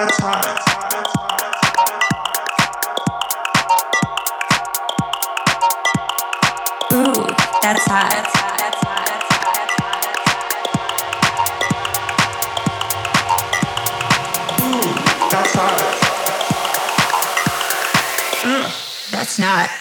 Ooh, that's hot. Ooh, that's hot. Mm, that's not.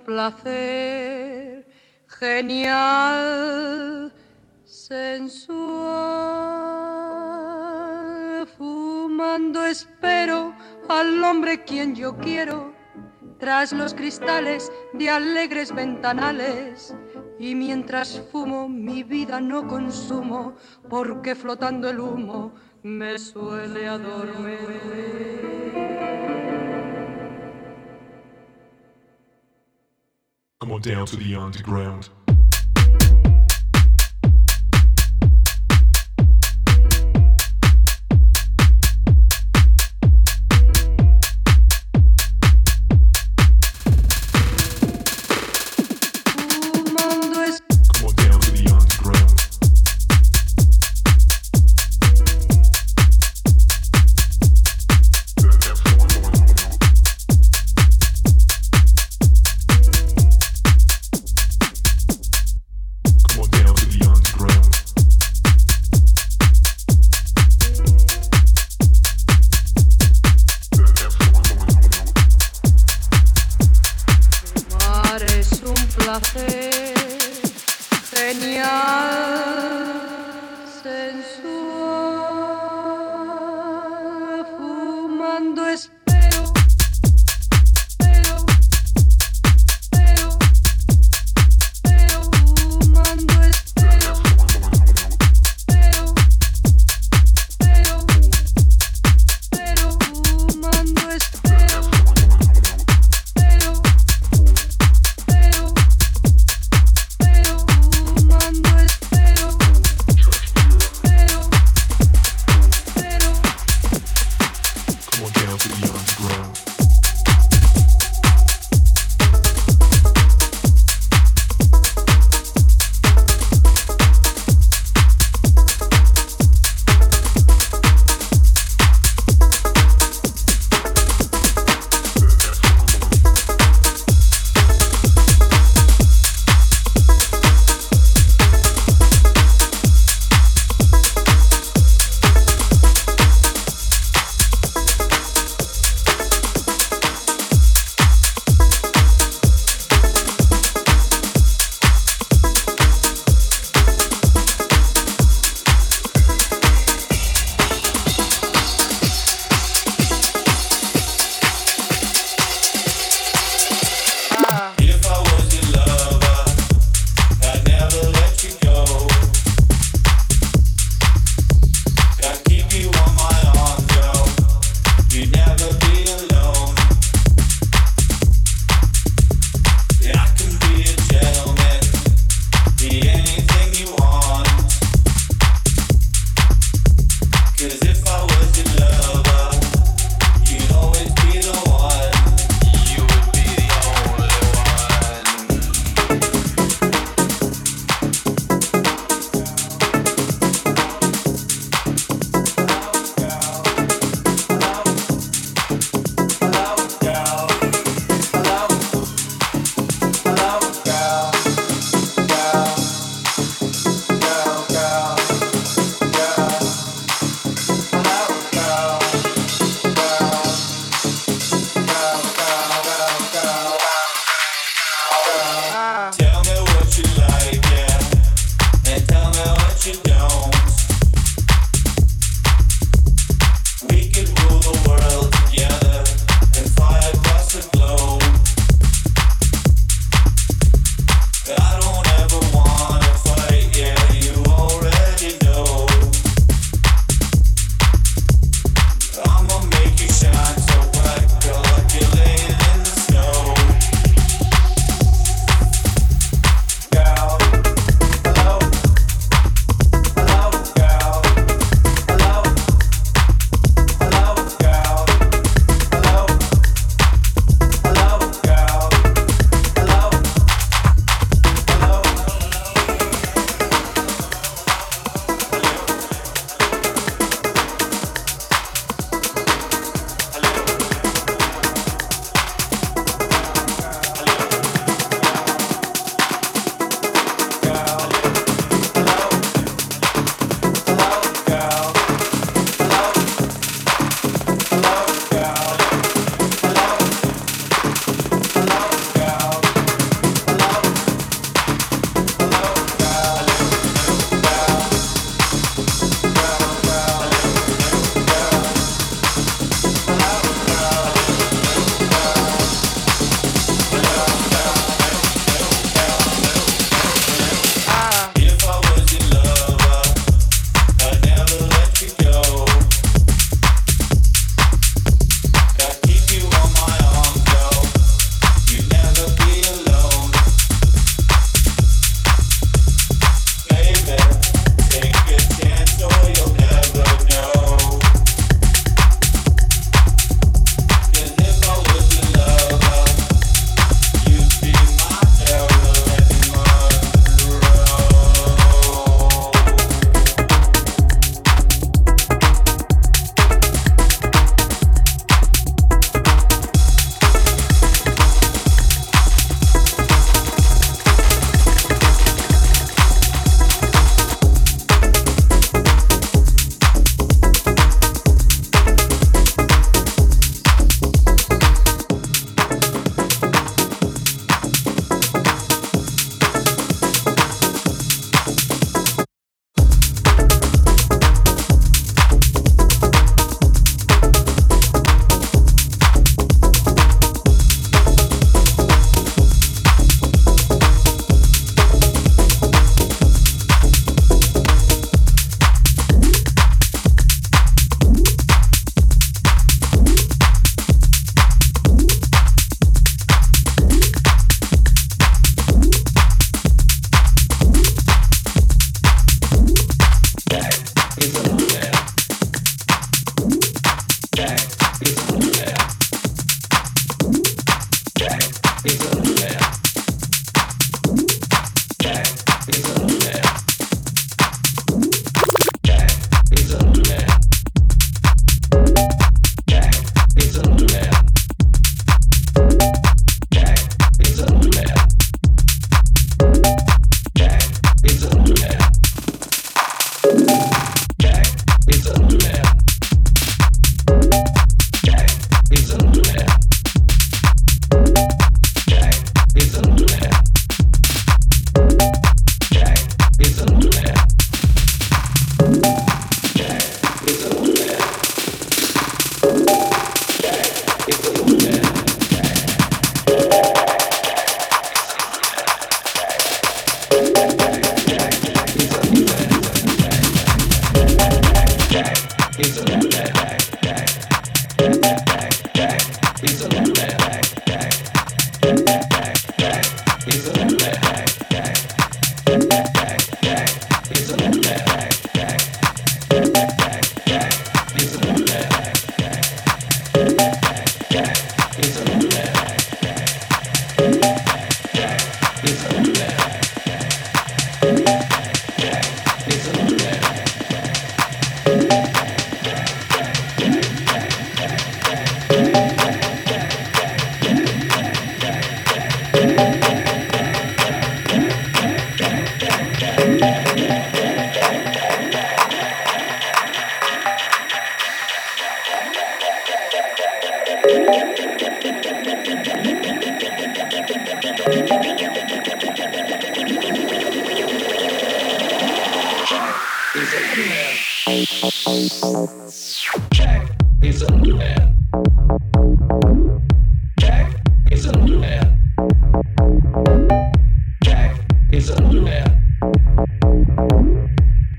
Placer genial, sensual. Fumando espero al hombre quien yo quiero, tras los cristales de alegres ventanales. Y mientras fumo mi vida no consumo, porque flotando el humo me suele adormecer. Come on down to the underground.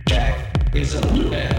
Jack is a man.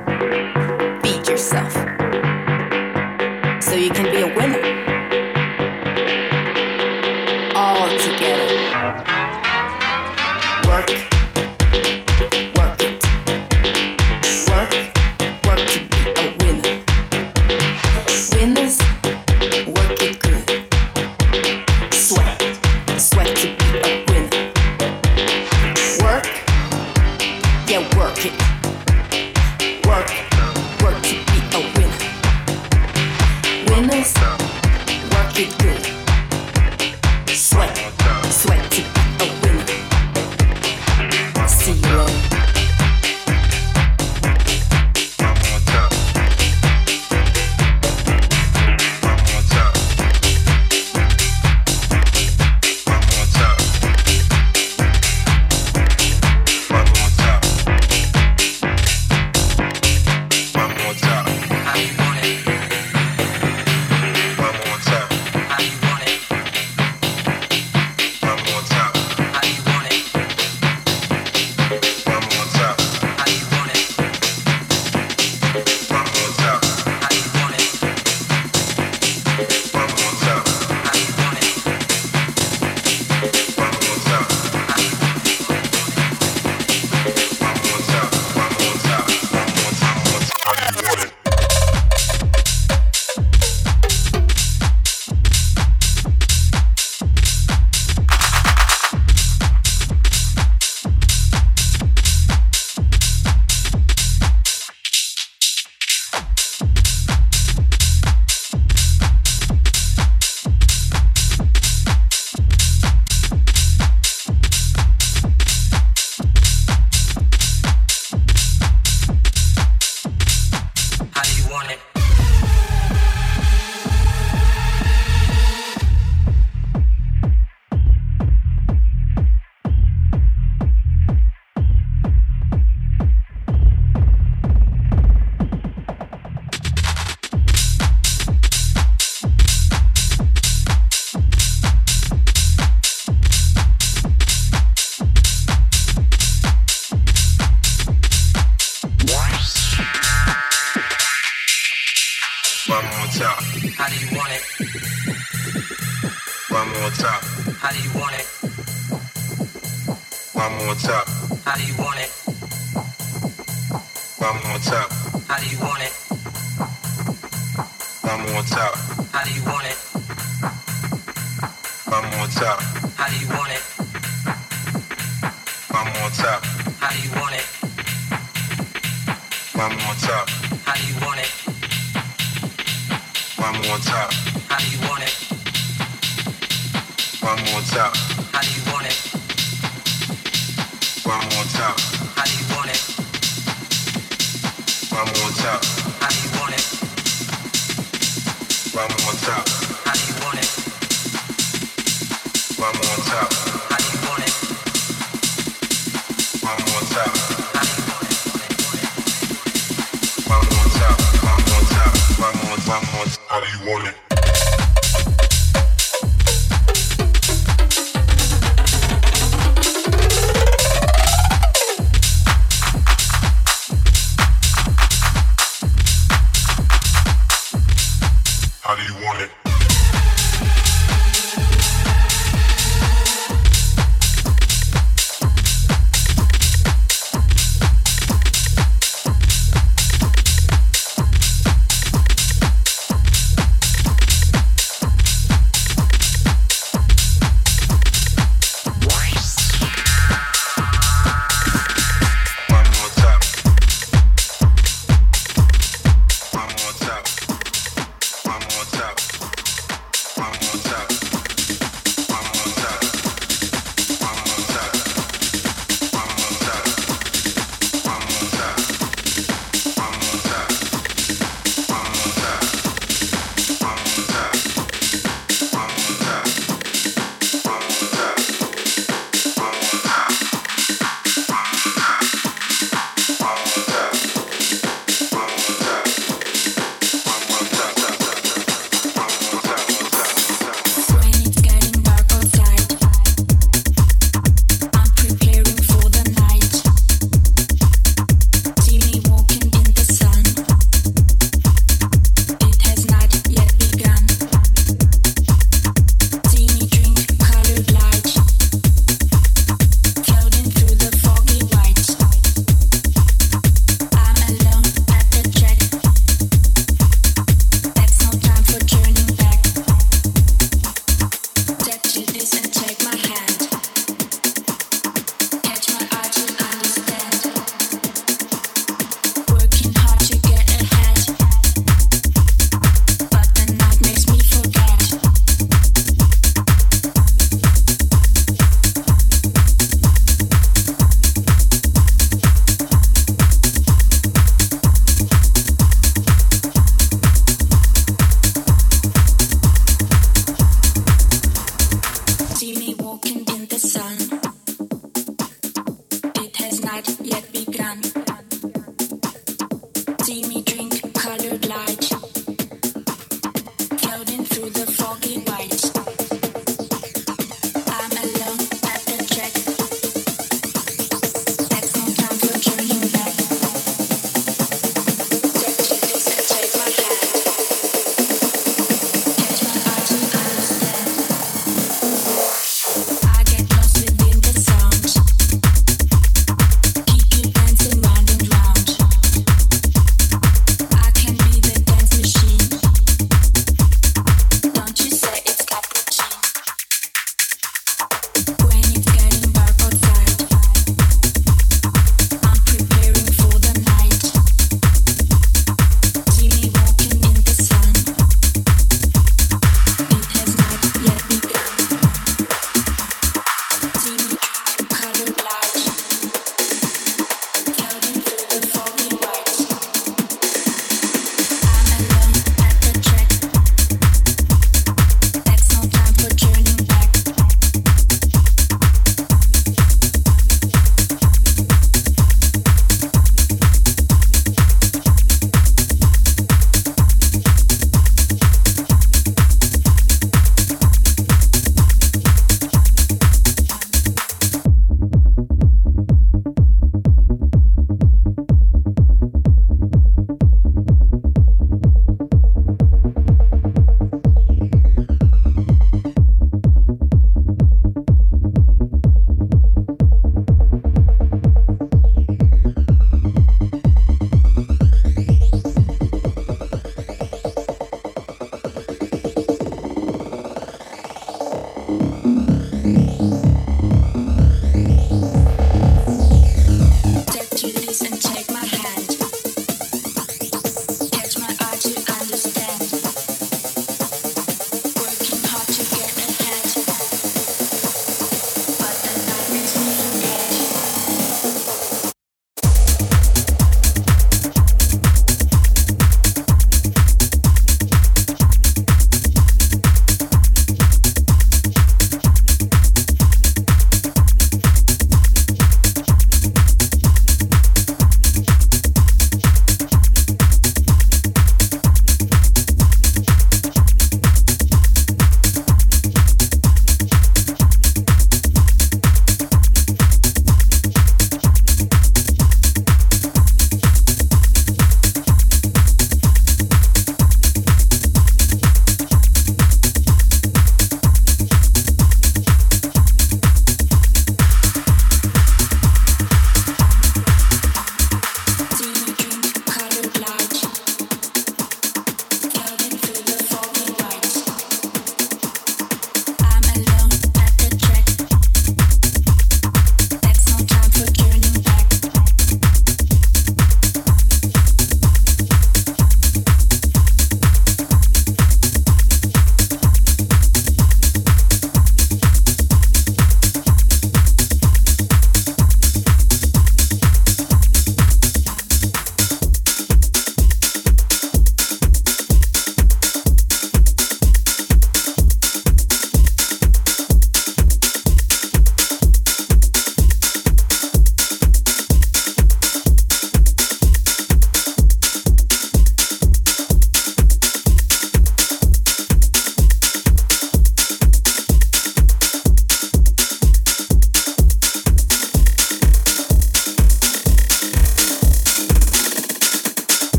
One more time. How you want it? One more time. How you want it? One more time. How you want it? One more time. How you want it? One more time. How you want it? One more time. How you want it? One more